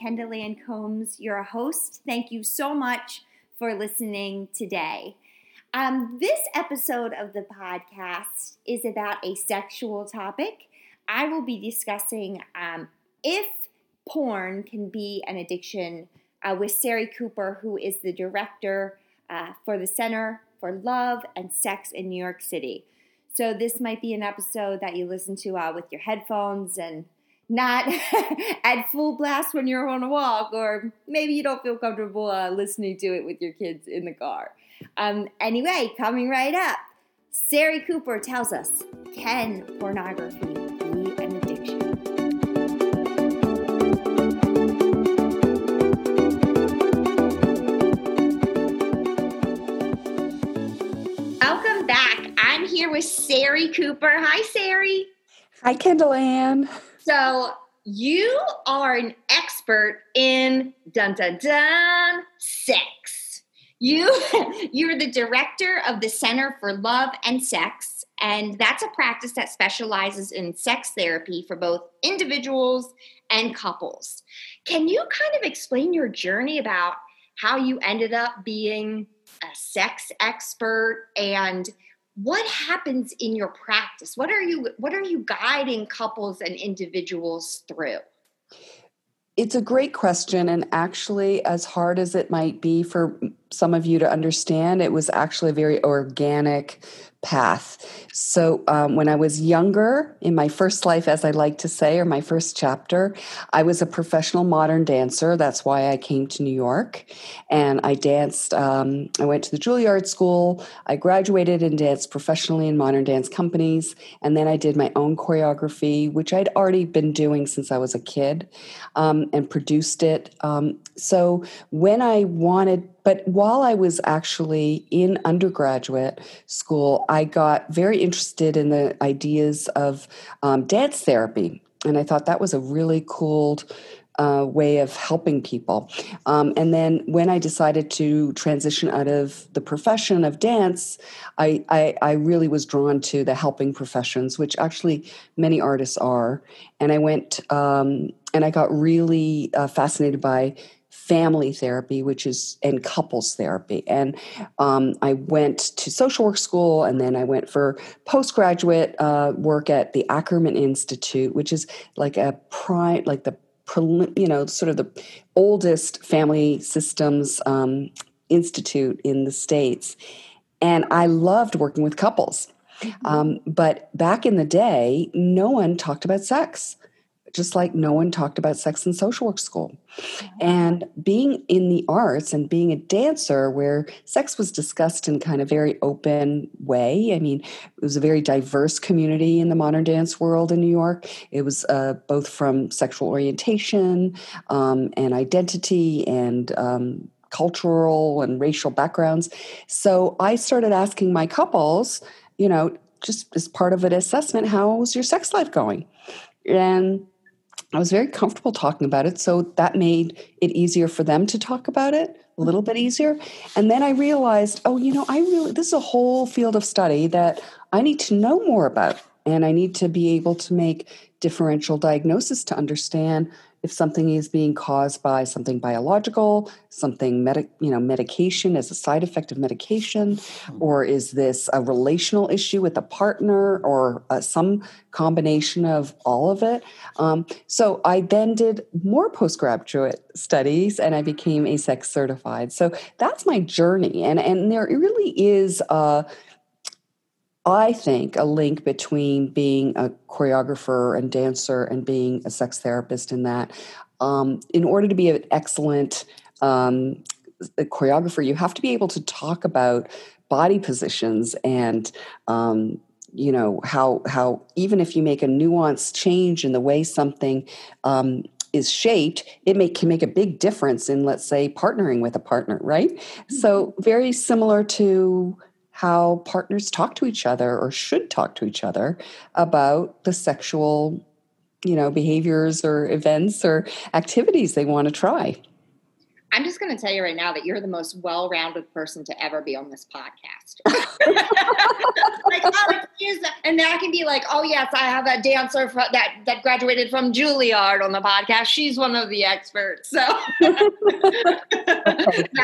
Kendall Ann Combs, your host. Thank you so much for listening today. Um, this episode of the podcast is about a sexual topic. I will be discussing um, if porn can be an addiction uh, with Sari Cooper, who is the director uh, for the Center for Love and Sex in New York City. So, this might be an episode that you listen to uh, with your headphones and not at full blast when you're on a walk, or maybe you don't feel comfortable uh, listening to it with your kids in the car. Um, anyway, coming right up, Sari Cooper tells us can pornography be an addiction? Welcome back. I'm here with Sari Cooper. Hi, Sari. Hi, Kendall Ann. So, you are an expert in dun dun dun sex. You you're the director of the Center for Love and Sex, and that's a practice that specializes in sex therapy for both individuals and couples. Can you kind of explain your journey about how you ended up being a sex expert and what happens in your practice? What are you what are you guiding couples and individuals through? It's a great question and actually as hard as it might be for some of you to understand it was actually a very organic path. So, um, when I was younger, in my first life, as I like to say, or my first chapter, I was a professional modern dancer. That's why I came to New York. And I danced, um, I went to the Juilliard School. I graduated and danced professionally in modern dance companies. And then I did my own choreography, which I'd already been doing since I was a kid, um, and produced it. Um, so, when I wanted but while I was actually in undergraduate school, I got very interested in the ideas of um, dance therapy. And I thought that was a really cool uh, way of helping people. Um, and then when I decided to transition out of the profession of dance, I, I, I, really was drawn to the helping professions, which actually many artists are. And I went um, and I got really uh, fascinated by family therapy, which is and couples therapy. And um, I went to social work school, and then I went for postgraduate uh, work at the Ackerman Institute, which is like a prime, like the you know sort of the oldest family systems um, institute in the states. And I loved working with couples. Mm-hmm. Um, but back in the day, no one talked about sex just like no one talked about sex in social work school. And being in the arts and being a dancer where sex was discussed in kind of very open way. I mean, it was a very diverse community in the modern dance world in New York. It was uh, both from sexual orientation um, and identity and um, cultural and racial backgrounds. So I started asking my couples, you know, just as part of an assessment, how was your sex life going? And I was very comfortable talking about it. So that made it easier for them to talk about it, a little bit easier. And then I realized, oh, you know, I really, this is a whole field of study that I need to know more about. And I need to be able to make differential diagnosis to understand if something is being caused by something biological, something medic, you know, medication as a side effect of medication, hmm. or is this a relational issue with a partner, or uh, some combination of all of it. Um, so I then did more postgraduate studies, and I became AASECT certified. So that's my journey, and and there really is. a I think, a link between being a choreographer and dancer and being a sex therapist in that. Um, in order to be an excellent um, choreographer, you have to be able to talk about body positions and um, you know how how even if you make a nuanced change in the way something um, is shaped, it may, can make a big difference in, let's say, partnering with a partner, right? Mm-hmm. So, very similar to how partners talk to each other or should talk to each other about the sexual you know behaviors or events or activities they want to try I'm just going to tell you right now that you're the most well-rounded person to ever be on this podcast. like, oh, and then I can be like, oh yes, I have a dancer that that graduated from Juilliard on the podcast. She's one of the experts. So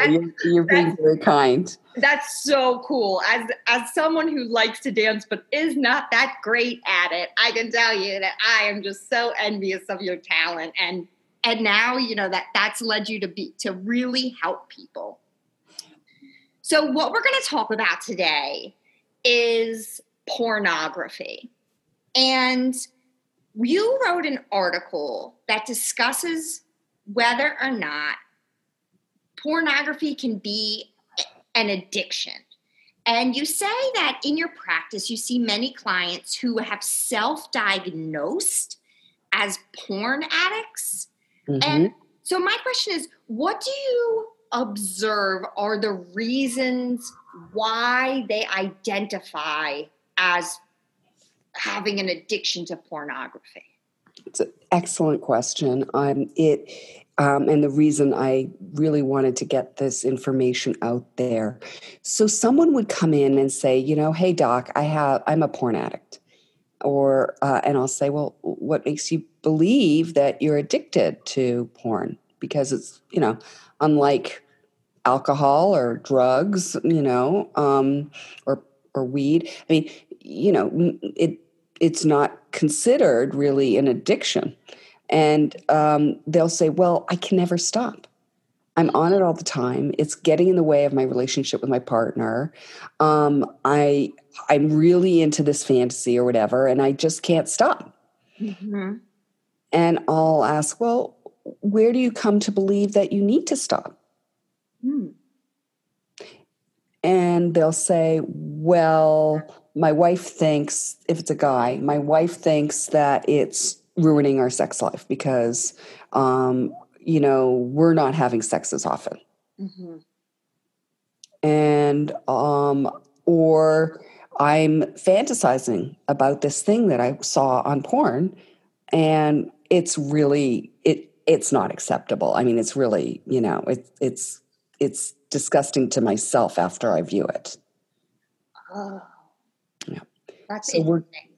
you're, you're being very kind. That's so cool. As as someone who likes to dance but is not that great at it, I can tell you that I am just so envious of your talent. And and now you know that that's led you to be to really help people. So what we're going to talk about today is pornography. And you wrote an article that discusses whether or not pornography can be an addiction and you say that in your practice you see many clients who have self-diagnosed as porn addicts Mm-hmm. And so my question is, what do you observe are the reasons why they identify as having an addiction to pornography? It's an excellent question. Um, it um, and the reason I really wanted to get this information out there. So someone would come in and say, you know, hey doc, I have I'm a porn addict. Or uh, and i'll say well what makes you believe that you're addicted to porn? Because it's you know unlike alcohol or drugs you know um, or or weed. I mean you know it it's not considered really an addiction and um, they'll say well i can never stop i'm on it all the time it's getting in the way of my relationship with my partner um, i I'm really into this fantasy or whatever, and I just can't stop. Mm-hmm. And I'll ask, well, where do you come to believe that you need to stop? Mm. And they'll say, well, my wife thinks, if it's a guy, my wife thinks that it's ruining our sex life because, um, you know, we're not having sex as often. Mm-hmm. And, um, or, I'm fantasizing about this thing that I saw on porn and it's really it it's not acceptable. I mean it's really, you know, it, it's it's disgusting to myself after I view it. Oh. Yeah. That's so interesting.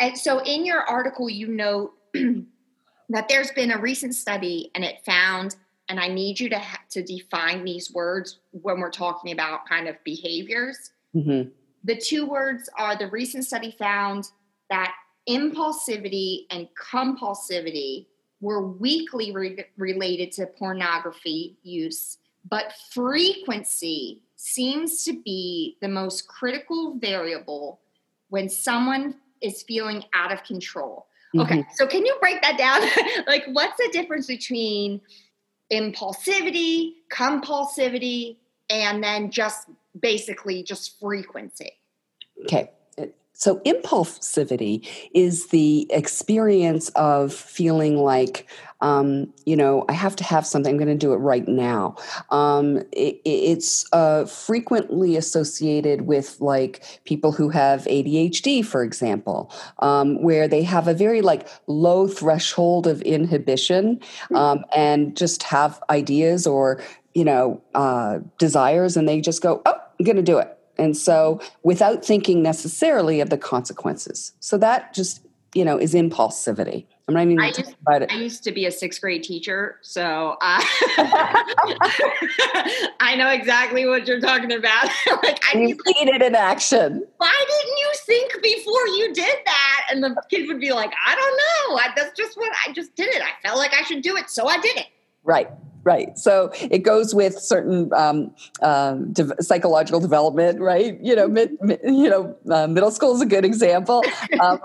And so in your article you note that there's been a recent study and it found and I need you to ha- to define these words when we're talking about kind of behaviors. Mm-hmm the two words are the recent study found that impulsivity and compulsivity were weakly re- related to pornography use, but frequency seems to be the most critical variable when someone is feeling out of control. Mm-hmm. Okay, so can you break that down? like, what's the difference between impulsivity, compulsivity, and then just basically just frequency. Okay. So, impulsivity is the experience of feeling like, um, you know, I have to have something, I'm going to do it right now. Um, it, it's uh, frequently associated with like people who have ADHD, for example, um, where they have a very like low threshold of inhibition hmm. um, and just have ideas or, you know, uh, desires, and they just go, oh, I'm going to do it and so without thinking necessarily of the consequences. So that just you know is impulsivity. I'm not even I used, about it. I used to be a sixth grade teacher so uh, i know exactly what you're talking about. Like i you need it in action. Why didn't you think before you did that? And the kid would be like i don't know. I, that's just what i just did it. I felt like i should do it so i did it. Right right. So it goes with certain um, um, de- psychological development right? You know mid, mid, you know uh, middle school is a good example. Um,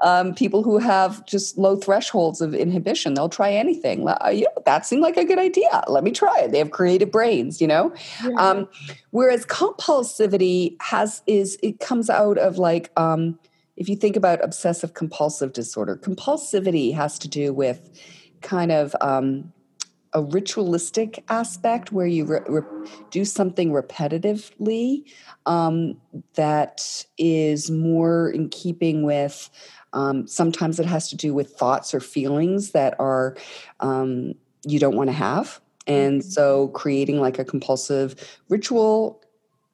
um, people who have just low thresholds of inhibition they'll try anything. Uh, you know, that seemed like a good idea. Let me try it. They have creative brains you know? Yeah. Um, whereas compulsivity has is it comes out of like um, if you think about obsessive compulsive disorder compulsivity has to do with kind of um, a ritualistic aspect where you re- re- do something repetitively um, that is more in keeping with um, sometimes it has to do with thoughts or feelings that are um, you don't want to have And Mm-hmm. so creating like a compulsive ritual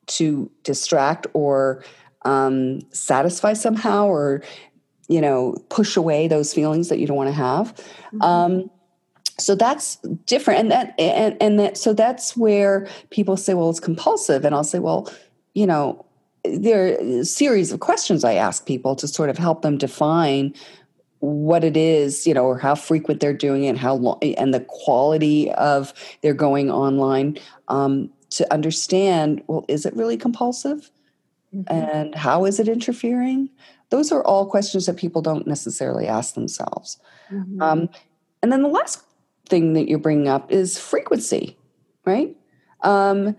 to distract or um, satisfy somehow or, you know, push away those feelings that you don't want to have. Mhm. So that's different. And that, and, and that, so that's where people say, well, it's compulsive. And I'll say, well, you know, there are a series of questions I ask people to sort of help them define what it is, you know, or how frequent they're doing it, how long, and the quality of their going online um, to understand. Well, is it really compulsive, Mhm. and how is it interfering? Those are all questions that people don't necessarily ask themselves. Mhm. Um, and then the last thing that you're bringing up is frequency, right? Um,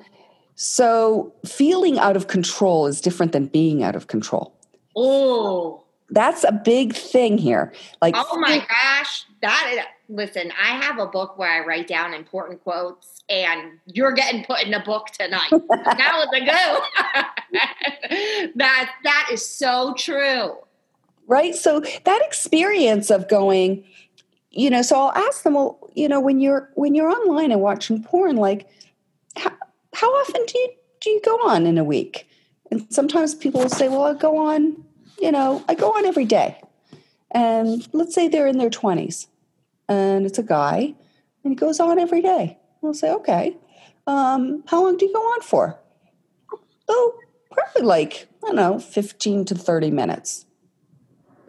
so feeling out of control is different than being out of control. oh, That's a big thing here. Like, oh my gosh, that is. Listen, I have a book where I write down important quotes, and you're getting put in a book tonight. that was a go. that that is so true. right? So that experience of going, you know, so I'll ask them, well, you know, when you're when you're online and watching porn, like, how, how often do you do you go on in a week? And sometimes people will say, well, I go on, you know, I go on every day. And let's say they're in their 20s and it's a guy and he goes on every day. I'll say, okay, um, how long do you go on for? Oh, probably like, I don't know, 15 to 30 minutes.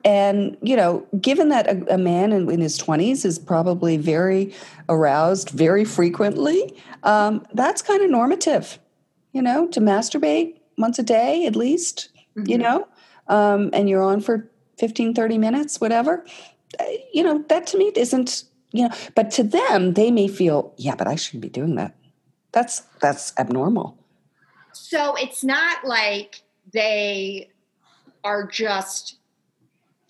And, you know, given that a, a man in, in his 20s is probably very aroused very frequently, um, that's kind of normative, you know, to masturbate once a day at least, you Mhm. know, um, and you're on for 15, 30 minutes, whatever. Uh, You know, that to me isn't, you know, but to them, they may feel, yeah, but I shouldn't be doing that. That's that's abnormal. So it's not like they are just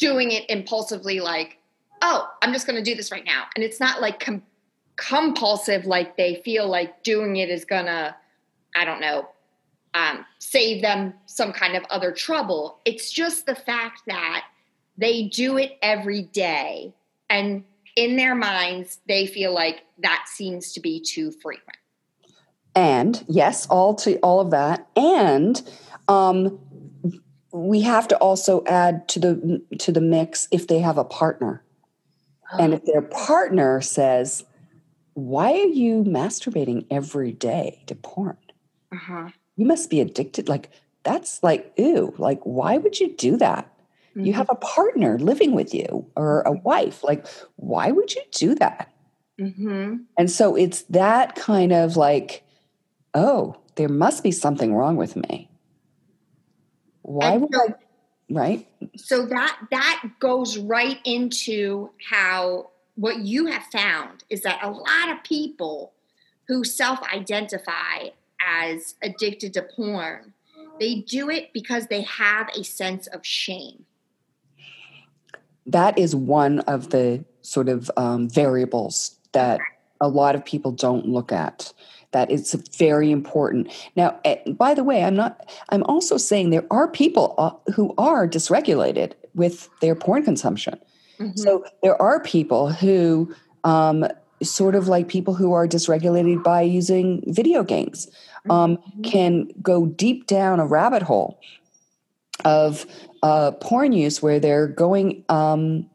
doing it impulsively, like, oh, I'm just going to do this right now. And it's not like com- compulsive, like they feel like doing it is going to, I don't know, um, save them some kind of other trouble. It's just the fact that they do it every day. And in their minds, they feel like that seems to be too frequent. and yes all to all of that and um, we have to also add to the to the mix if they have a partner and if their partner says why are you masturbating every day to porn uh-huh. you must be addicted like that's like ew like why would you do that Mm-hmm. you have a partner living with you or a wife like why would you do that Mm-hmm. and so it's that kind of like, oh, there must be something wrong with me. Why And would so- I? Right? so that that goes right into how what you have found is that a lot of people who self-identify as addicted to porn they do it because they have a sense of shame That is one of the sort of um, variables that a lot of people don't look at. That it's very important. Now, eh, by the way, I'm not. I'm also saying there are people uh, who are dysregulated with their porn consumption. So there are people who, um, sort of like people who are dysregulated by using video games, um, can go deep down a rabbit hole of uh, porn use where they're going um,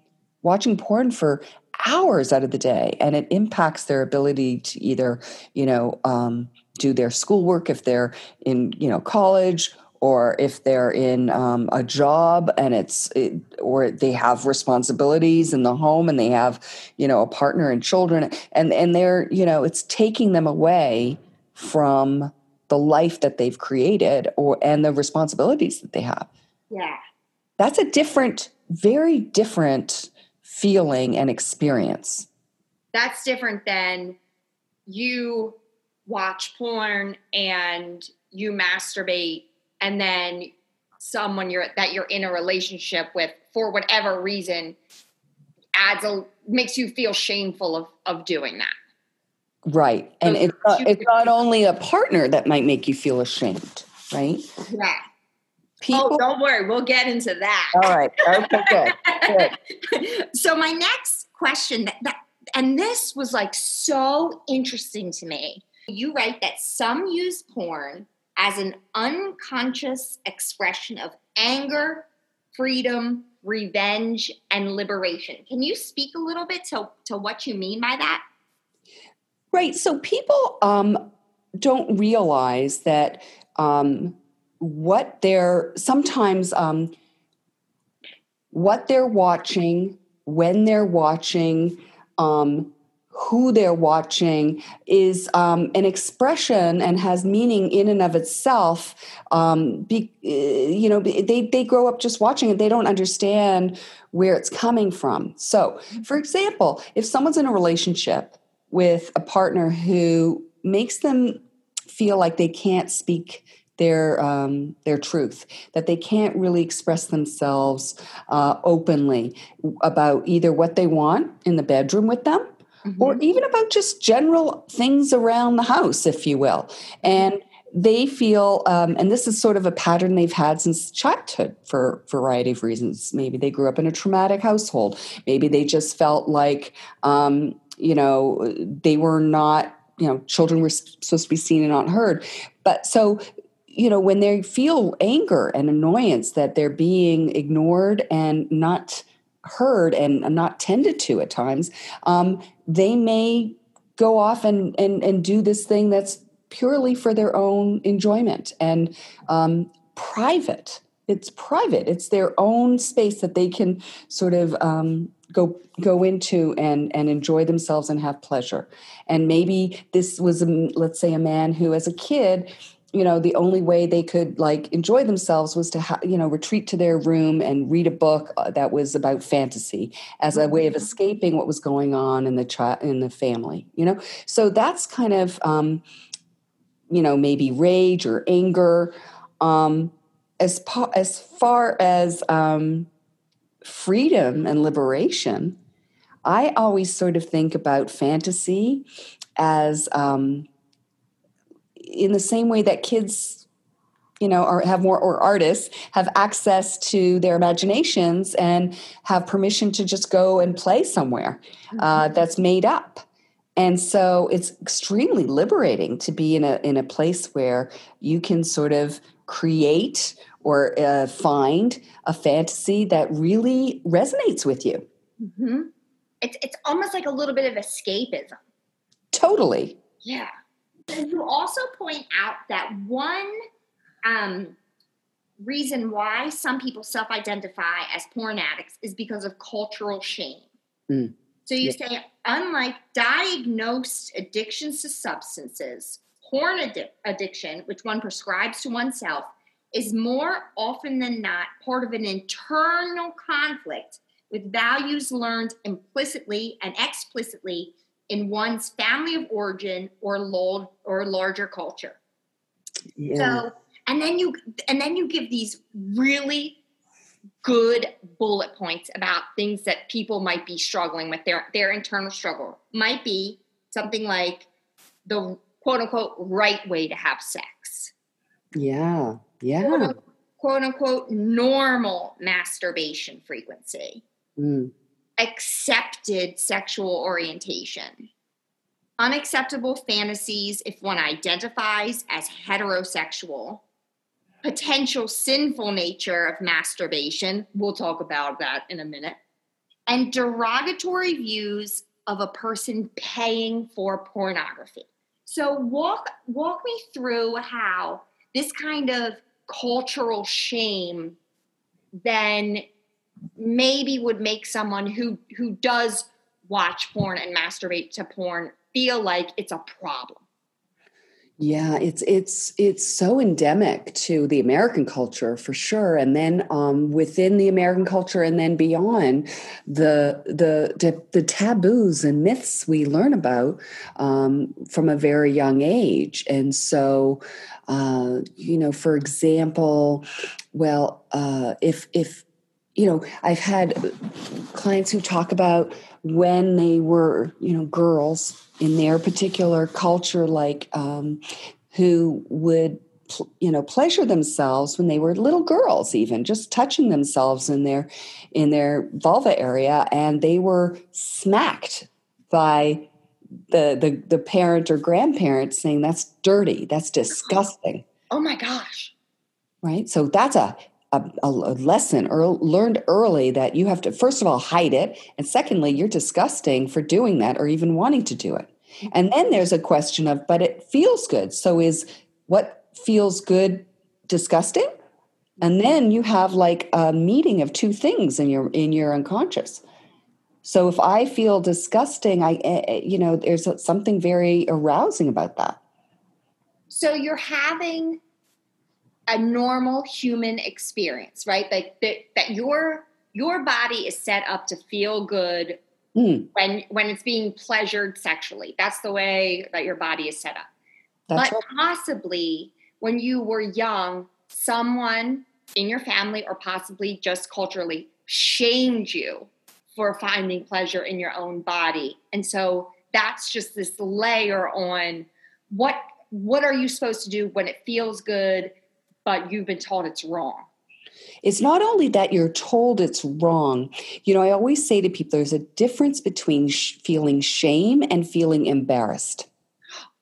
watching porn for hours out of the day, and it impacts their ability to either, you know, um, do their schoolwork if they're in, you know, college or if they're in um, a job and it's it, or they have responsibilities in the home and they have you know a partner and children and and they're you know it's taking them away from the life that they've created or and the responsibilities that they have. Yeah. That's a different very different feeling and experience. That's different than you watch porn and you masturbate and then someone you're that you're in a relationship with for whatever reason adds a makes you feel shameful of of doing that. Right. And Those it's not, it's not only a partner that might make you feel ashamed right? Yeah people oh don't worry we'll get into that all right okay good good so my next question that, that and this was like so interesting to me. You write that some use porn as an unconscious expression of anger, freedom, revenge, and liberation. Can you speak a little bit to, to what you mean by that? Right. So people um, don't realize that um, what they're sometimes um, what they're watching, when they're watching, um, who they're watching is um, an expression and has meaning in and of itself. Um, be, uh, you know, they they grow up just watching it. They don't understand where it's coming from. So, for example, if someone's in a relationship with a partner who makes them feel like they can't speak their um, their truth that they can't really express themselves uh, openly about either what they want in the bedroom with them mm-hmm. or even about just general things around the house if you will. And they feel um, and this is sort of a pattern they've had since childhood for a variety of reasons. Maybe they grew up in a traumatic household. Maybe they just felt like um, you know they were not you know children were supposed to be seen and not heard. But so you know when they feel anger and annoyance that they're being ignored and not heard and not tended to at times um, they may go off and, and and do this thing that's purely for their own enjoyment and um, private. It's private. It's their own space that they can sort of um, go go into and and enjoy themselves and have pleasure. And maybe this was a, let's say a man who as a kid you know the only way they could like enjoy themselves was to ha- you know retreat to their room and read a book uh, that was about fantasy as a way of mm-hmm. escaping what was going on in the child in the family you know so that's kind of um you know maybe rage or anger um as pa- as far as um freedom and liberation i always sort of think about fantasy as um in the same way that kids you know or have more or artists have access to their imaginations and have permission to just go and play somewhere uh, mm-hmm. that's made up. And so it's extremely liberating to be in a in a place where you can sort of create or uh, find a fantasy that really resonates with you. Mm-hmm. it's, it's almost like a little bit of escapism. Totally. Yeah you also point out that one um, reason why some people self identify as porn addicts is because of cultural shame. Mm. So you yeah. say, unlike diagnosed addictions to substances, porn addi- addiction, which one prescribes to oneself, is more often than not part of an internal conflict with values learned implicitly and explicitly in one's family of origin or lo- or larger culture. Yeah. So, and then you and then you give these really good bullet points about things that people might be struggling with their their internal struggle. Might be something like the quote unquote right way to have sex. Yeah. Yeah. Quote, quote unquote normal masturbation frequency. Mm accepted sexual orientation. Unacceptable fantasies if one identifies as heterosexual. Potential sinful nature of masturbation. We'll talk about that in a minute. And derogatory views of a person paying for pornography. So walk walk me through how this kind of cultural shame then maybe would make someone who who does watch porn and masturbate to porn feel like it's a problem. Yeah it's it's it's so endemic to the american culture for sure. And then um, within the american culture and then beyond the the the, taboos and myths we learn about um, from a very young age. And so uh, you know for example well uh, if if you know, I've had clients who talk about when they were, you know, girls in their particular culture, like um, who would, you know, pleasure themselves when they were little girls, even just touching themselves in their in their vulva area, and they were smacked by the the the parent or grandparent saying that's dirty, that's disgusting. Oh my gosh. Right? So that's a a, a lesson or learned early that you have to first of all hide it and secondly you're disgusting for doing that or even wanting to do it. And then there's a question of but it feels good. So is what feels good disgusting? And then you have like a meeting of two things in your in your unconscious. So if i feel disgusting i eh, eh, you know there's something very arousing about that. So you're having a normal human experience, right? Like that, that your your body is set up to feel good mm. when when it's being pleasured sexually. That's the way that your body is set up. That's but right. possibly when you were young, someone in your family or possibly just culturally shamed you for finding pleasure in your own body. And so that's just this layer on what what are you supposed to do when it feels good but you've been told it's wrong. It's not only that you're told it's wrong. You know, I always say to people there's a difference between sh- feeling shame and feeling embarrassed.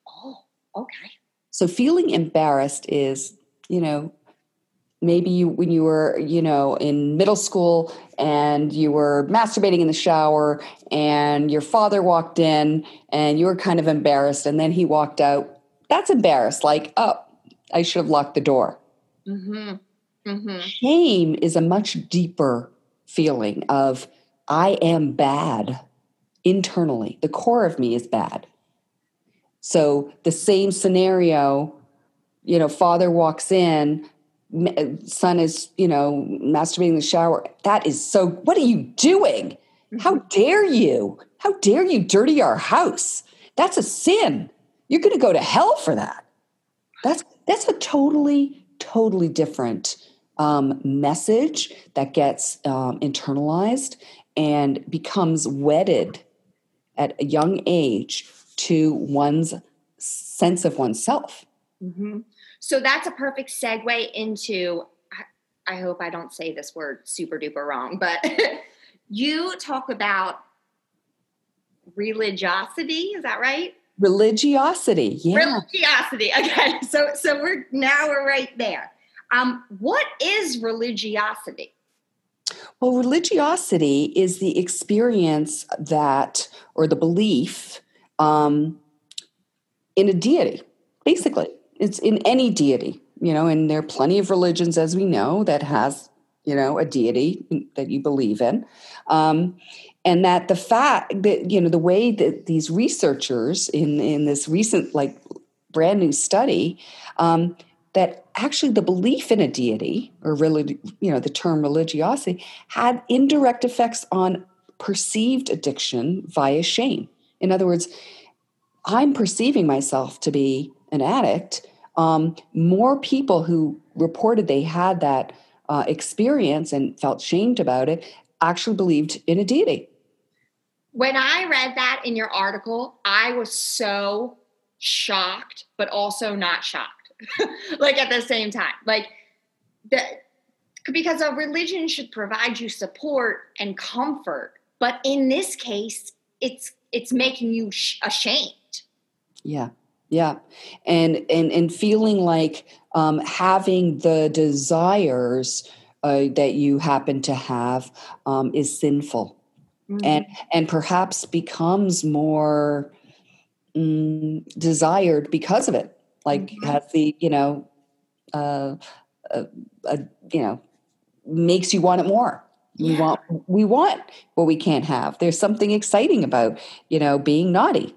Oh, okay. So feeling embarrassed is, you know, maybe you when you were, you know, in middle school and you were masturbating in the shower and your father walked in and you were kind of embarrassed and then he walked out. That's embarrassed like, "Oh, I should have locked the door." Mm-hmm. Mm-hmm. Shame is a much deeper feeling of I am bad internally. The core of me is bad. So the same scenario, you know, father walks in, son is, you know, masturbating in the shower. That is so, what are you doing? Mm-hmm. How dare you? How dare you dirty our house? That's a sin. You're going to go to hell for that. That's that's a totally totally different um, message that gets um, internalized and becomes wedded at a young age to one's sense of oneself. Mm-hmm. So that's a perfect segue into. I, I hope I don't say this word super duper wrong, but you talk about religiosity. Is that right? Religiosity, yeah. Religiosity. Okay, so so we're now we're right there. Um, what is religiosity? Well, religiosity is the experience that, or the belief um, in a deity, basically. It's in any deity, you know, and there are plenty of religions, as we know, that has, you know, a deity that you believe in. Um, and that the fact that you know the way that these researchers in in this recent like brand new study um, that actually the belief in a deity or really you know the term religiosity had indirect effects on perceived addiction via shame. In other words i'm perceiving myself to be an addict um, more people who reported they had that uh, experience and felt shamed about it actually believed in a deity when I read that in your article, I was so shocked, but also not shocked. like at the same time. Like the because a religion should provide you support and comfort, but in this case, it's it's making you sh- ashamed. Yeah. Yeah. And and and feeling like um having the desires uh, that you happen to have um, is sinful mm-hmm. and and perhaps becomes more mm, desired because of it like mm-hmm. has the you know uh, uh, uh, you know makes you want it more yeah. we want we want what we can't have there's something exciting about you know being naughty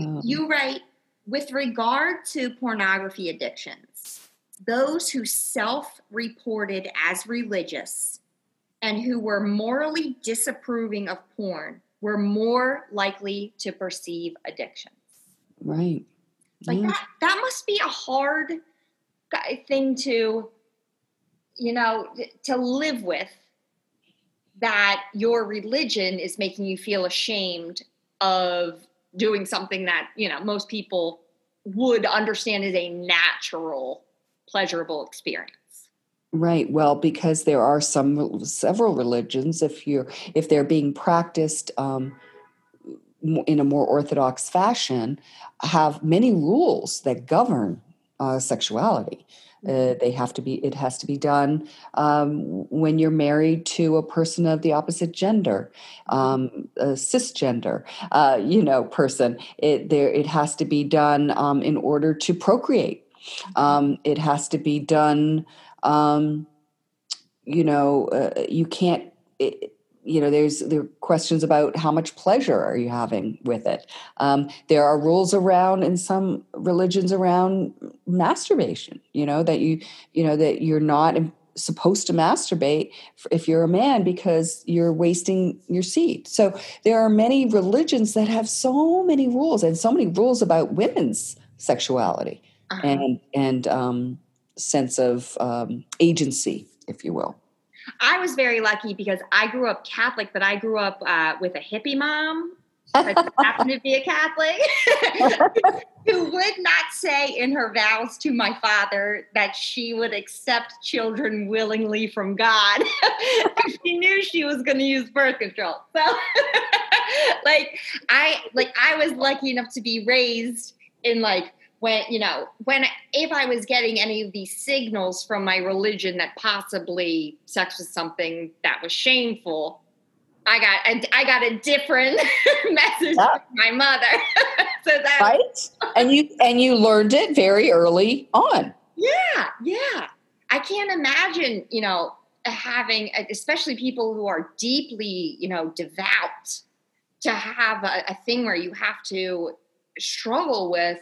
um, you write with regard to pornography addictions those who self-reported as religious and who were morally disapproving of porn were more likely to perceive addictions. Right. Like yeah. that, that must be a hard thing to, you know, to live with that your religion is making you feel ashamed of doing something that, you know, most people would understand as a natural, pleasurable experience. Right. Well, because there are some several religions, if you're if they're being practiced, um, in a more orthodox fashion, have many rules that govern uh, sexuality. Uh, mm-hmm. they have to be. It has to be done um, when you're married to a person of the opposite gender, um, a cisgender, uh, you know, person. It there. It has to be done um, in order to procreate. Mm-hmm. Um, it has to be done. Um, you know, uh, you can't. It, you know there's there are questions about how much pleasure are you having with it um, there are rules around in some religions around masturbation you know that you you know that you're not supposed to masturbate if you're a man because you're wasting your seed so there are many religions that have so many rules and so many rules about women's sexuality uh-huh. and and um, sense of um, agency if you will I was very lucky because I grew up Catholic, but I grew up uh, with a hippie mom. happened to be a Catholic who would not say in her vows to my father that she would accept children willingly from God. she knew she was going to use birth control. So, like, I like I was lucky enough to be raised in like when you know when if i was getting any of these signals from my religion that possibly sex was something that was shameful i got a, i got a different message yeah. from my mother. So that right? And you and you learned it very early on. Yeah yeah. I can't imagine you know having especially people who are deeply you know devout to have a, a thing where you have to struggle with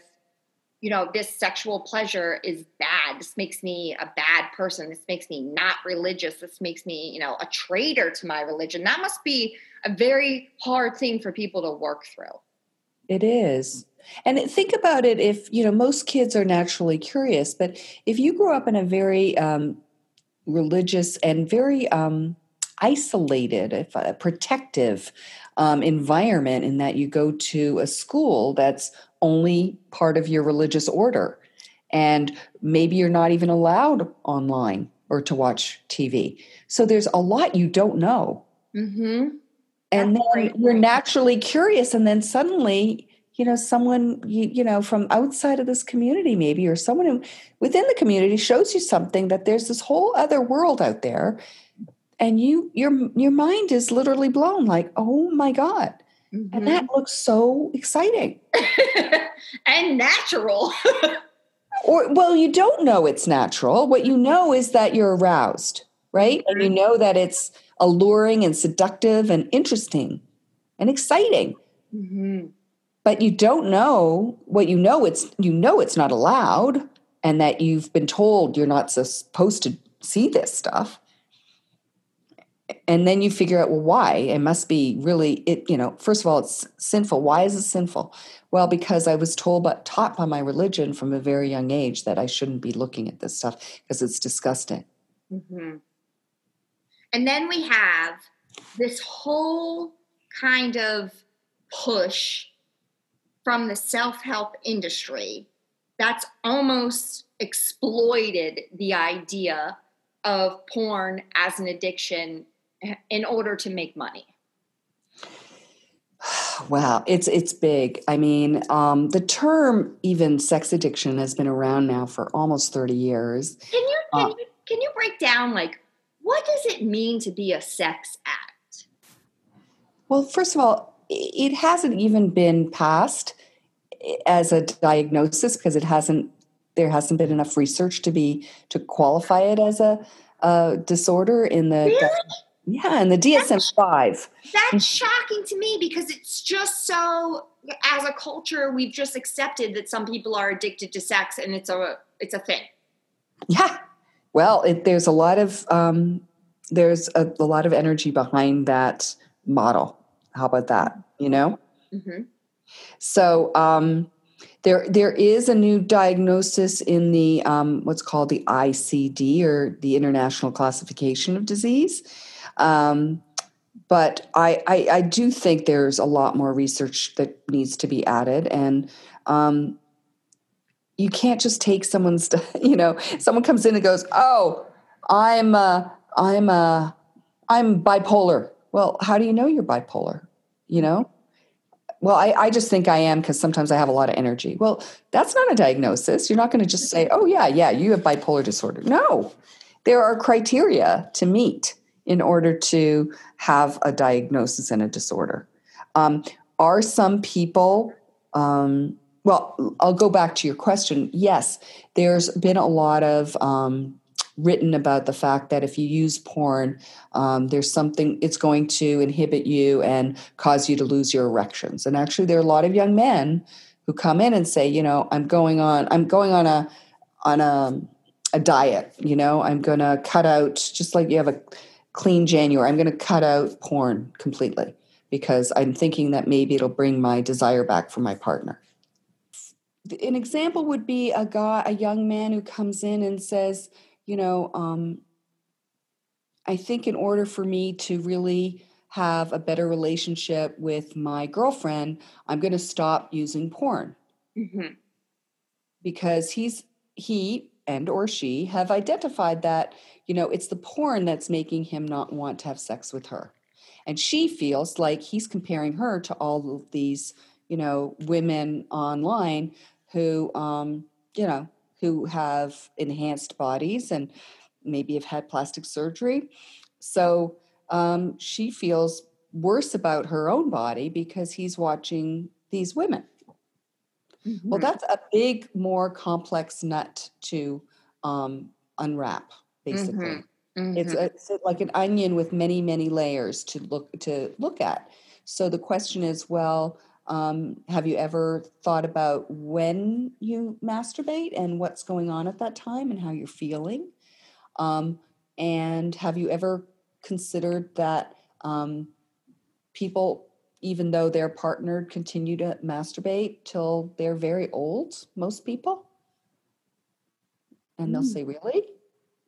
you know, this sexual pleasure is bad. This makes me a bad person. This makes me not religious. This makes me, you know, a traitor to my religion. That must be a very hard thing for people to work through. It is. And think about it if, you know, most kids are naturally curious, but if you grew up in a very um, religious and very um, isolated, if, uh, protective um, environment, in that you go to a school that's only part of your religious order. And maybe you're not even allowed online or to watch TV. So there's a lot you don't know. Mm-hmm. And That's then you're naturally curious. And then suddenly, you know, someone, you, you know, from outside of this community, maybe, or someone who, within the community shows you something that there's this whole other world out there. And you, your, your mind is literally blown like, oh my God Mm-hmm. And that looks so exciting and natural. or, well, you don't know it's natural. What you know is that you're aroused, right? Mm-hmm. And you mm-hmm. know that it's alluring and seductive and interesting and exciting. Mm-hmm. But you don't know what you know. It's you know it's not allowed, and that you've been told you're not supposed to see this stuff and then you figure out well why? It must be really it you know first of all it's sinful. Why is it sinful? Well because i was told but taught by my religion from a very young age that i shouldn't be looking at this stuff because it's disgusting. Mm-hmm. and then we have this whole kind of push from the self-help industry that's almost exploited the idea of porn as an addiction in order to make money? Wow, it's it's big. I mean, um, the term even sex addiction has been around now for almost thirty years. Can you can, uh, you can you break down like what does it mean to be a sex addict? Well, first of all, it hasn't even been passed as a diagnosis because it hasn't there hasn't been enough research to be to qualify it as a, a disorder in the really? Yeah, and the DSM 5. That's shocking to me because it's just so as a culture we've just accepted that some people are addicted to sex and it's a it's a thing. Yeah. Well, it, there's a lot of um, there's a, a, lot of energy behind that model. How about that? You know. Mm-hmm. So um, there there is a new diagnosis in the um, what's called the ICD or the International Classification of Disease um, but I, I, I, do think there's a lot more research that needs to be added. And um, you can't just take someone's, you know, someone comes in and goes, oh, I'm, uh, I'm, uh, I'm bipolar. Well, how do you know you're bipolar? You know, well, I, I just think I am because sometimes I have a lot of energy. Well, that's not a diagnosis. You're not going to just say, oh, yeah, yeah, you have bipolar disorder. No, there are criteria to meet in order to have a diagnosis and a disorder. Um, are some people, um, well, I'll go back to your question. Yes, there's been a lot of um, written about the fact that if you use porn, um, there's something it's going to inhibit you and cause you to lose your erections. And actually, there are a lot of young men who come in and say, you know, I'm going on, I'm going on a on a a diet. You know, I'm going to cut out just like you have a clean January. I'm going to cut out porn completely because I'm thinking that maybe it'll bring my desire back for my partner. An example would be a guy, a young man who comes in and says, you know, um, I think in order for me to really have a better relationship with my girlfriend, I'm going to stop using porn. Mm-hmm. Because he's he and or she have identified that, you know, it's the porn that's making him not want to have sex with her. And she feels like he's comparing her to all of these, you know, women online who um, you know, who have enhanced bodies and maybe have had plastic surgery. So um, she feels worse about her own body because he's watching these women. Mm-hmm. Well, that's a big, more complex nut to um, unwrap, basically. Mm-hmm. Mm-hmm. It's, it's like an onion with many, many layers to look to look at. So the question is, well, um, have you ever thought about when you masturbate and what's going on at that time and how you're feeling? Um, and have you ever considered that um, people, even though they're partnered, continue to masturbate till they're very old? Most people? And they'll mm. say, Really?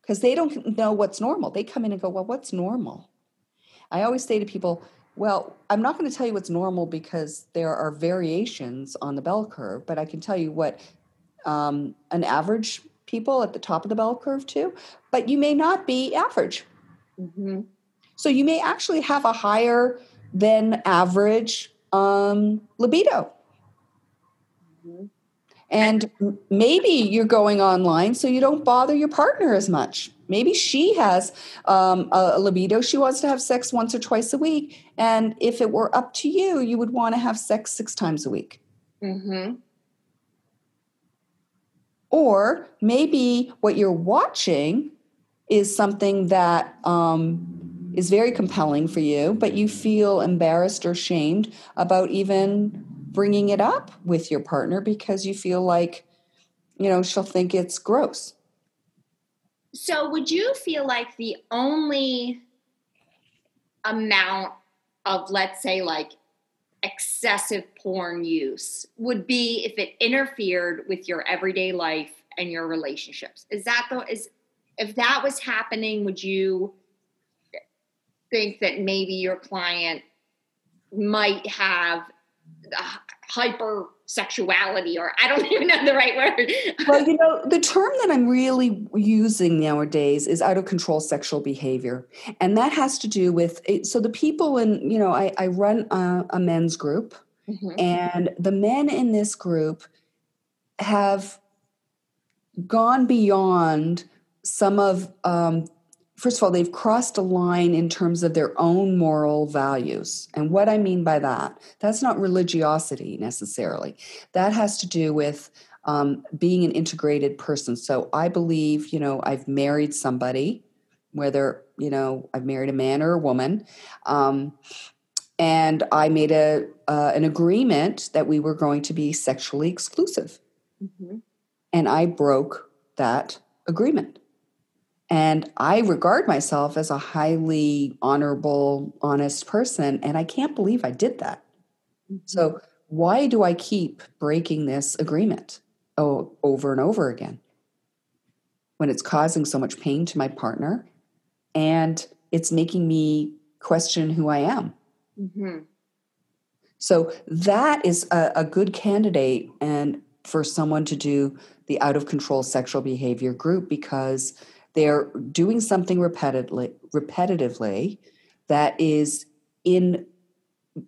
Because they don't know what's normal. They come in and go, Well, what's normal? I always say to people, well, I'm not going to tell you what's normal because there are variations on the bell curve, but I can tell you what um, an average people at the top of the bell curve too. But you may not be average. Mm-hmm. So you may actually have a higher than average um, libido. Mm-hmm. And maybe you're going online so you don't bother your partner as much. Maybe she has um, a libido. She wants to have sex once or twice a week. And if it were up to you, you would want to have sex six times a week. Mm-hmm. Or maybe what you're watching is something that um, is very compelling for you, but you feel embarrassed or shamed about even bringing it up with your partner because you feel like, you know, she'll think it's gross. So, would you feel like the only amount of, let's say, like excessive porn use would be if it interfered with your everyday life and your relationships? Is that the is if that was happening, would you think that maybe your client might have hypersexuality or I don't even know the right word. well, you know, the term that I'm really using nowadays is out of control sexual behavior. And that has to do with so the people in, you know, I, I run a, a men's group mm-hmm. and the men in this group have gone beyond some of um, first of all, they've crossed a line in terms of their own moral values. And what I mean by that, that's not religiosity necessarily. That has to do with um, being an integrated person. So I believe, you know, I've married somebody, whether, you know, I've married a man or a woman. Um, and I made a uh, an agreement that we were going to be sexually exclusive, mm-hmm. and I broke that agreement. And I regard myself as a highly honorable, honest person. And I can't believe I did that. Mm-hmm. So, why do I keep breaking this agreement oh, over and over again when it's causing so much pain to my partner and it's making me question who I am? Mm-hmm. So, that is a, a good candidate and for someone to do the out of control sexual behavior group because they're doing something repetitively, repetitively that is in,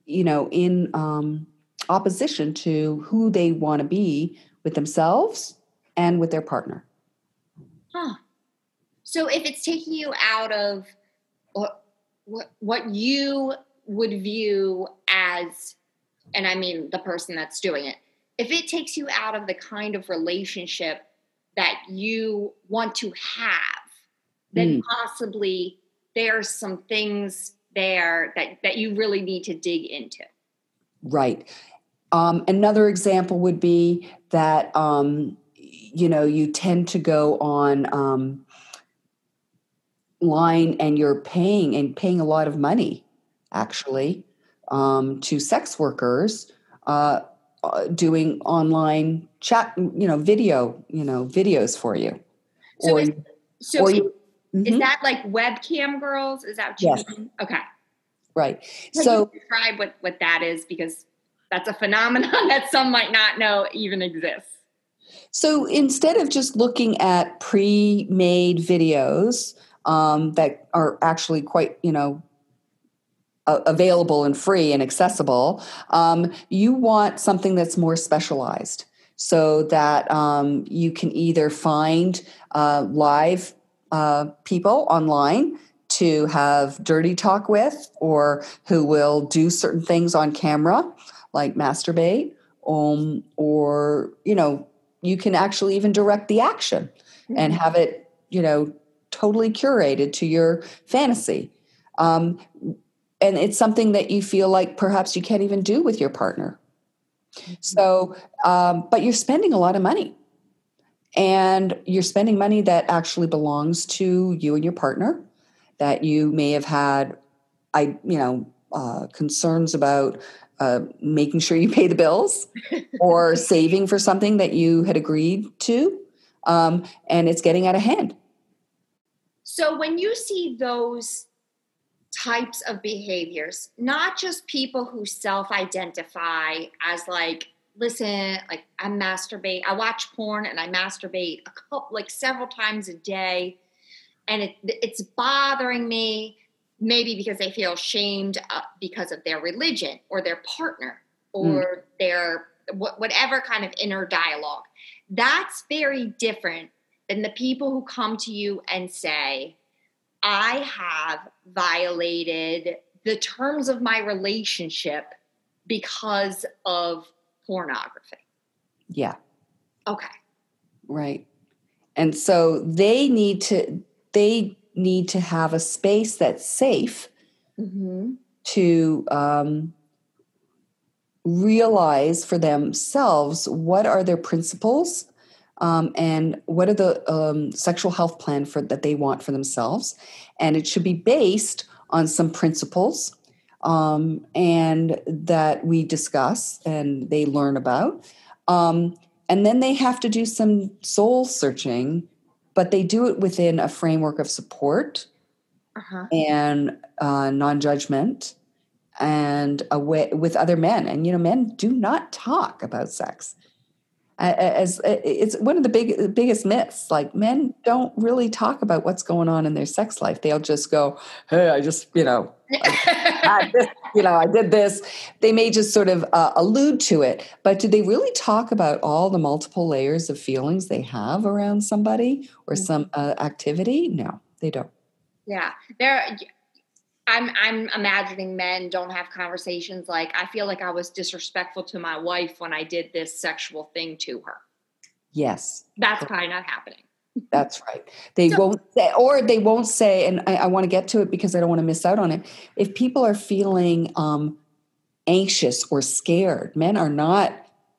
you know, in um, opposition to who they want to be with themselves and with their partner. Huh. So if it's taking you out of what what, what you would view as and I mean the person that's doing it, if it takes you out of the kind of relationship that you want to have, then mm. possibly there's some things there that, that you really need to dig into. Right. Um, another example would be that, um, you know, you tend to go on um, line and you're paying and paying a lot of money, actually, um, to sex workers. Uh, uh, doing online chat, you know, video, you know, videos for you. So, or, is, so or you, mm-hmm. is that like webcam girls? Is that what you yes. mean? Okay. Right. Can so describe what, what that is because that's a phenomenon that some might not know even exists. So instead of just looking at pre-made videos um, that are actually quite, you know, available and free and accessible. Um, you want something that's more specialized so that um, you can either find uh, live uh, people online to have dirty talk with or who will do certain things on camera like masturbate um, or you know you can actually even direct the action mm-hmm. and have it you know totally curated to your fantasy um, and it's something that you feel like perhaps you can't even do with your partner mm-hmm. so um, but you're spending a lot of money and you're spending money that actually belongs to you and your partner that you may have had i you know uh, concerns about uh, making sure you pay the bills or saving for something that you had agreed to um, and it's getting out of hand. So when you see those types of behaviors, not just people who self identify as like, listen, like I masturbate, I watch porn and I masturbate a couple, like several times a day, and it, it's bothering me. Maybe because they feel shamed uh, because of their religion or their partner or mm. their whatever kind of inner dialogue. That's very different than the people who come to you and say, I have violated the terms of my relationship because of pornography. Yeah. Okay. Right. And so they need to they need to have a space that's safe mm-hmm. to um, realize for themselves what are their principles um, and what are the um, sexual health plan for that they want for themselves and it should be based on some principles um, and that we discuss and they learn about. Um, and then they have to do some soul searching but they do it within a framework of support uh-huh. and uh, non-judgment and a way, with other men. And you know men do not talk about sex. As it's one of the big biggest myths. Like men don't really talk about what's going on in their sex life. They'll just go hey i just you know I, you know i did this they may just sort of uh, allude to it but do they really talk about all the multiple layers of feelings they have around somebody or mm-hmm. some uh, activity no they don't yeah there I'm I'm imagining men don't have conversations like I feel like I was disrespectful to my wife when I did this sexual thing to her. Yes. That's probably not happening. That's right. They won't say, or they won't say, and I, I, want to get to it because I don't want to miss out on it. If people are feeling um, anxious or scared, men are not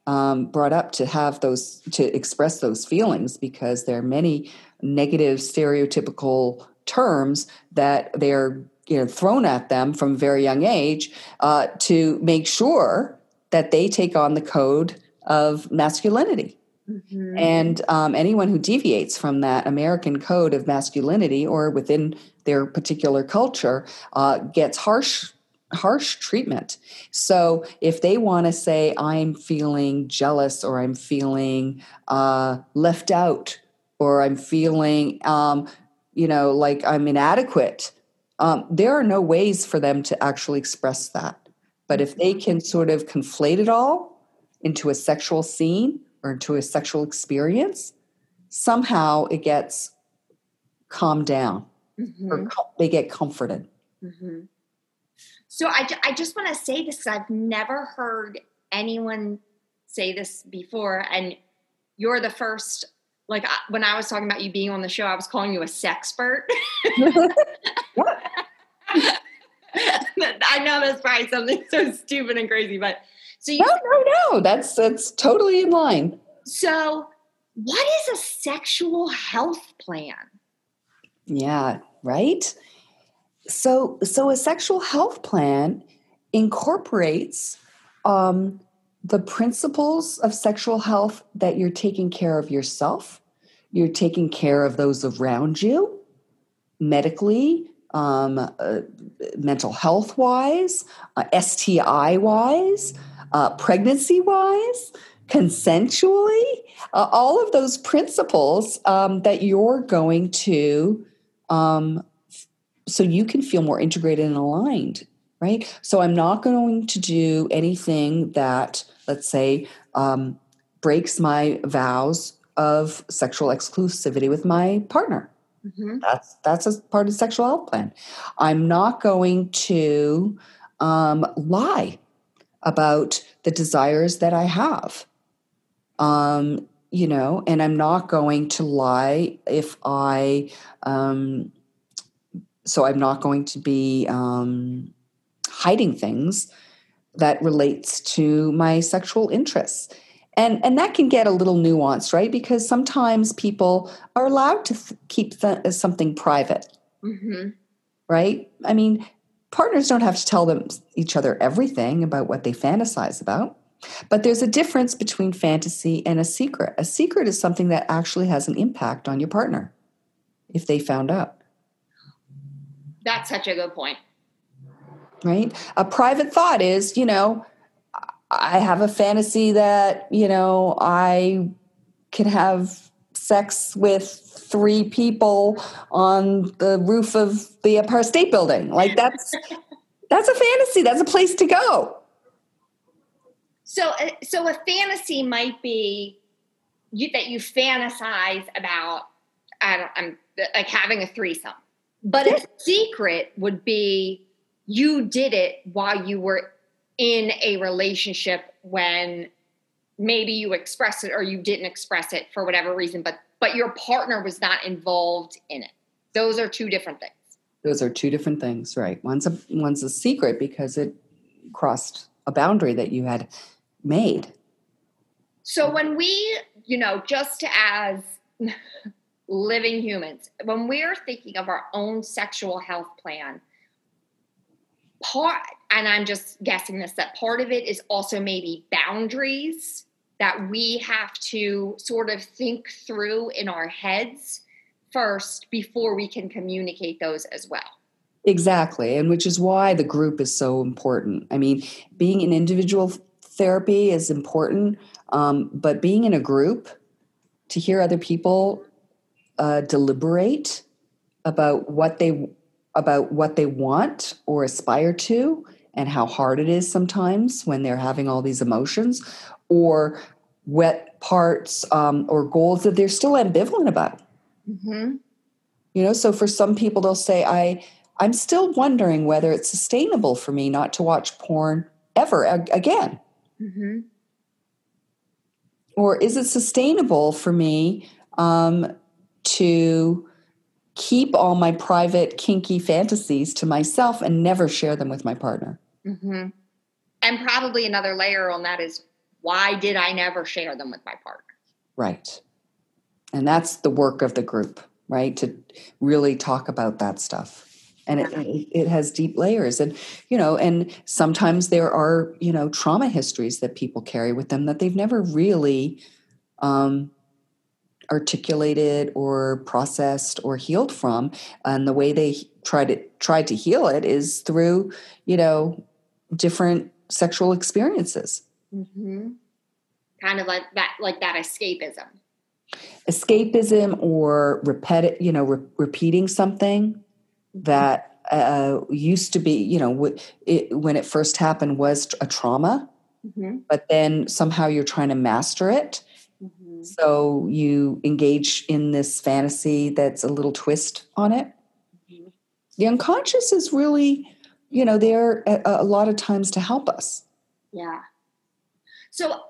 um, brought up to have those, to express those feelings because there are many negative, stereotypical terms that they're you know thrown at them from a very young age uh, to make sure that they take on the code of masculinity mm-hmm. and um, anyone who deviates from that american code of masculinity or within their particular culture uh, gets harsh harsh treatment. So if they want to say i'm feeling jealous or i'm feeling uh, left out or i'm feeling um, you know like i'm inadequate um, there are no ways for them to actually express that. But if they can sort of conflate it all into a sexual scene or into a sexual experience, somehow it gets calmed down mm-hmm. or they get comforted. Mm-hmm. So I, I just want to say this because I've never heard anyone say this before, and you're the first. Like when I was talking about you being on the show, I was calling you a sexpert. I know that's probably something so stupid and crazy, but so you, no, no, no, that's that's totally in line. So, what is a sexual health plan? Yeah, right. So, so a sexual health plan incorporates um, the principles of sexual health that you're taking care of yourself, you're taking care of those around you, medically, um, uh, mental health wise, uh, STI wise, uh, pregnancy wise, consensually, uh, all of those principles um, that you're going to, um, so you can feel more integrated and aligned, right? So I'm not going to do anything that, let's say, um, breaks my vows of sexual exclusivity with my partner. Mm-hmm. That's that's a part of the sexual health plan. I'm not going to um, lie about the desires that I have. Um, you know, and I'm not going to lie if I. Um, so I'm not going to be um, hiding things that relates to my sexual interests and and that can get a little nuanced right because sometimes people are allowed to th- keep th- something private mm-hmm. right i mean partners don't have to tell them each other everything about what they fantasize about. But there's a difference between fantasy and a secret. A secret is something that actually has an impact on your partner if they found out. That's such a good point. Right? A private thought is you know I have a fantasy that, you know, I can have sex with three people on the roof of the Empire State Building. Like that's that's a fantasy. That's a place to go. So, uh, so a fantasy might be you, that you fantasize about. I don't. I'm like having a threesome, but a secret would be you did it while you were in a relationship when maybe you express it or you didn't express it for whatever reason but but your partner was not involved in it. Those are two different things. Those are two different things right. One's a one's a secret because it crossed a boundary that you had made. So when we you know just as living humans when we're thinking of our own sexual health plan part and i'm just guessing this that part of it is also maybe boundaries that we have to sort of think through in our heads first before we can communicate those as well. Exactly and which is why the group is so important. I mean being in individual therapy is important um, but being in a group to hear other people uh, deliberate about what they about what they want or aspire to and how hard it is sometimes when they're having all these emotions or what parts um, or goals that they're still ambivalent about mm-hmm. you know so for some people they'll say i i'm still wondering whether it's sustainable for me not to watch porn ever ag- again mm-hmm. or is it sustainable for me um, to keep all my private kinky fantasies to myself and never share them with my partner. Mm-hmm. And probably another layer on that is why did I never share them with my partner? Right. And that's the work of the group, right? To really talk about that stuff. And it, it has deep layers. And, you know, and sometimes there are, you know, trauma histories that people carry with them that they've never really um, articulated or processed or healed from and the way they try to try to heal it is through you know different sexual experiences mm-hmm. kind of like that like that escapism escapism or repeat you know re- repeating something that uh, used to be, you know, it, when it first happened was a trauma, mm-hmm. but then somehow you're trying to master it. Mm-hmm. So you engage in this fantasy that's a little twist on it. Mm-hmm. The unconscious is really, you know, there a, a lot of times to help us. Yeah. So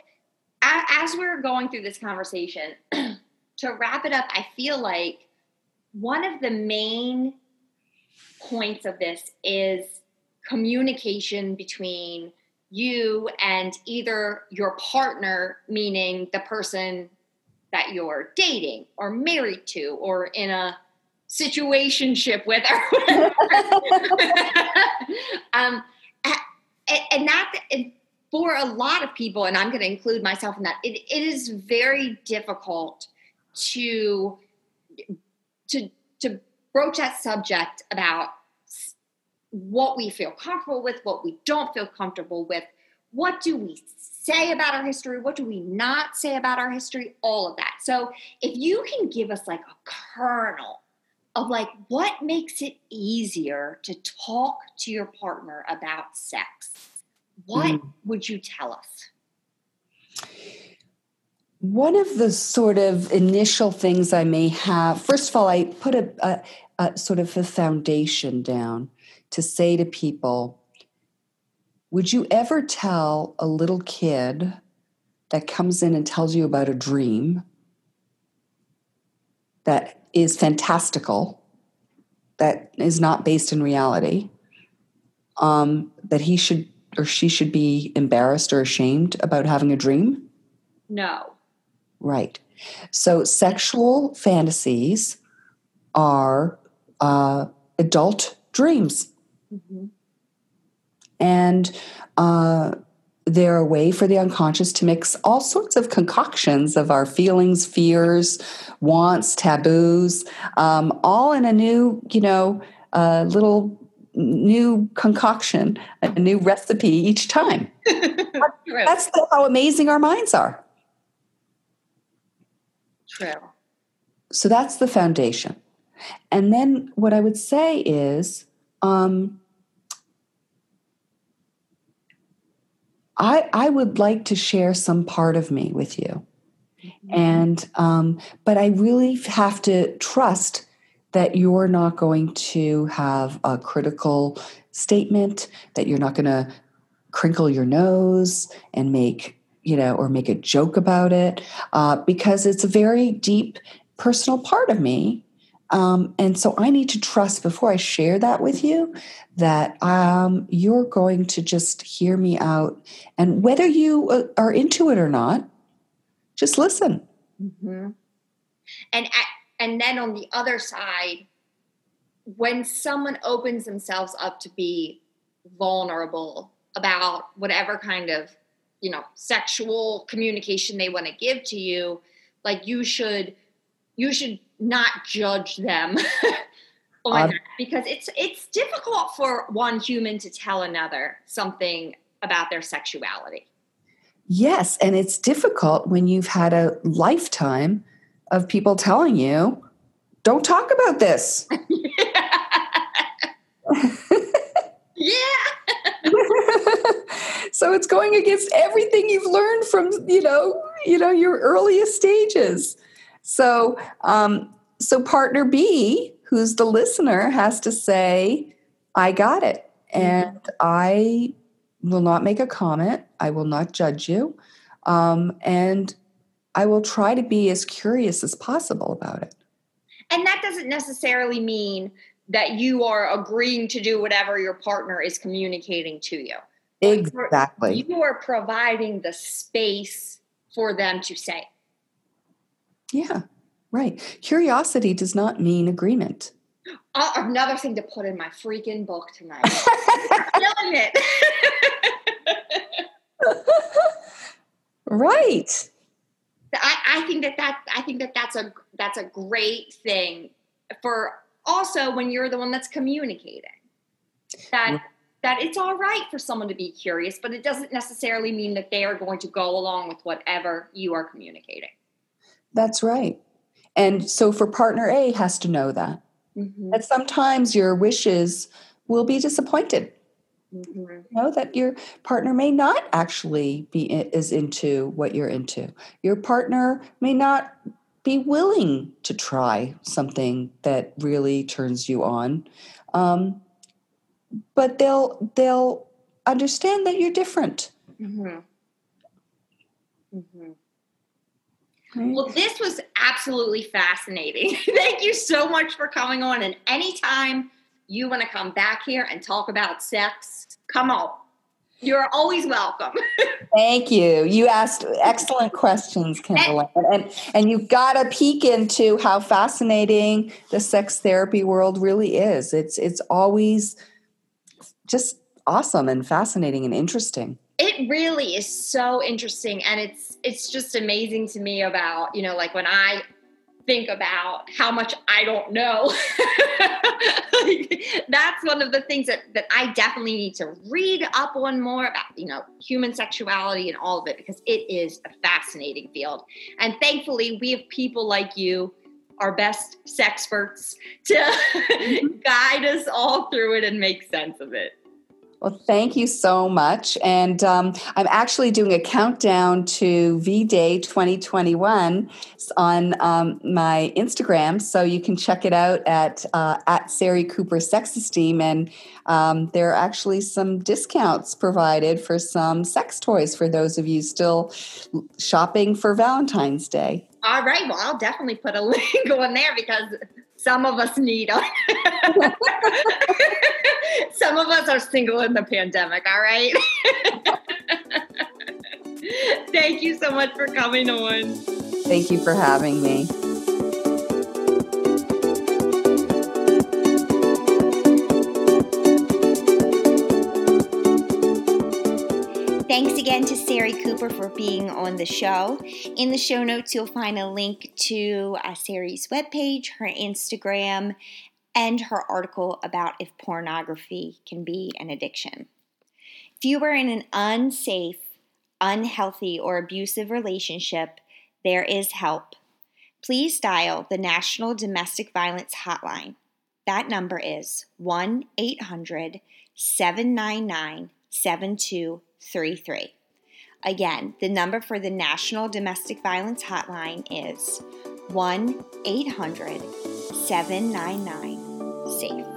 as we're going through this conversation, to wrap it up, I feel like one of the main points of this is communication between you and either your partner, meaning the person that you're dating or married to or in a situationship with her. um, and that for a lot of people and i'm going to include myself in that it, it is very difficult to to to broach that subject about what we feel comfortable with, what we don't feel comfortable with, what do we say about our history, what do we not say about our history, all of that. So if you can give us like a kernel of like what makes it easier to talk to your partner about sex, what mm. would you tell us? One of the sort of initial things I may have, first of all, I put a, a, a sort of a foundation down to say to people, would you ever tell a little kid that comes in and tells you about a dream that is fantastical, that is not based in reality, um, that he should or she should be embarrassed or ashamed about having a dream? No. Right. So sexual fantasies are uh, adult dreams. Mm-hmm. And uh, they're a way for the unconscious to mix all sorts of concoctions of our feelings, fears, wants, taboos, um, all in a new, you know, uh, little new concoction, a new recipe each time. That's how amazing our minds are. True. So that's the foundation. And then what I would say is um, I, I would like to share some part of me with you. Mm-hmm. And, um, but I really have to trust that you're not going to have a critical statement, that you're not going to crinkle your nose and make, you know, or make a joke about it, uh, because it's a very deep personal part of me um, and so I need to trust before I share that with you that um, you're going to just hear me out. And whether you uh, are into it or not, just listen. Mm-hmm. And, and then on the other side, when someone opens themselves up to be vulnerable about whatever kind of you know sexual communication they want to give to you like you should you should not judge them on um, that because it's it's difficult for one human to tell another something about their sexuality. Yes, and it's difficult when you've had a lifetime of people telling you, "Don't talk about this." yeah. so it's going against everything you've learned from, you know, you know, your earliest stages. So, um, so partner B, who's the listener, has to say, I got it. And mm-hmm. I will not make a comment. I will not judge you. Um, and I will try to be as curious as possible about it. And that doesn't necessarily mean that you are agreeing to do whatever your partner is communicating to you. Exactly. You are providing the space for them to say. Yeah, right. Curiosity does not mean agreement. Uh, another thing to put in my freaking book tonight. Killing it. right. I, I think that that I think that that's a that's a great thing for also when you're the one that's communicating that that it's all right for someone to be curious, but it doesn't necessarily mean that they are going to go along with whatever you are communicating. That's right. And so for partner A has to know that. Mm-hmm. That sometimes your wishes will be disappointed. Mm-hmm. Know that your partner may not actually be is into what you're into. Your partner may not be willing to try something that really turns you on, um, but they'll they'll understand that you're different. Mm-hmm. Well, this was absolutely fascinating. Thank you so much for coming on. And anytime you want to come back here and talk about sex, come on. You're always welcome. Thank you. You asked excellent questions, Kimberly. And, and you've got a peek into how fascinating the sex therapy world really is. It's it's always just awesome and fascinating and interesting. It really is so interesting and it's it's just amazing to me about, you know, like when I think about how much I don't know. that's one of the things that, that I definitely need to read up on more about, you know, human sexuality and all of it because it is a fascinating field. And thankfully, we have people like you, our best sexperts, to mm-hmm. guide us all through it and make sense of it. Well, thank you so much. And um, I'm actually doing a countdown to V Day 2021 on um, my Instagram. So you can check it out at, uh, at Sari Cooper Sex Esteem. And um, there are actually some discounts provided for some sex toys for those of you still shopping for Valentine's Day. All right. Well, I'll definitely put a link on there because some of us need. Some of us are single in the pandemic, all right? Thank you so much for coming on. Thank you for having me. Thanks again to Sari Cooper for being on the show. In the show notes, you'll find a link to uh, Sari's webpage, her Instagram, and her article about if pornography can be an addiction. If you are in an unsafe, unhealthy, or abusive relationship, there is help. Please dial the National Domestic Violence Hotline. That number is 1 800 799 7233. Again, the number for the National Domestic Violence Hotline is 1 800 799 safe.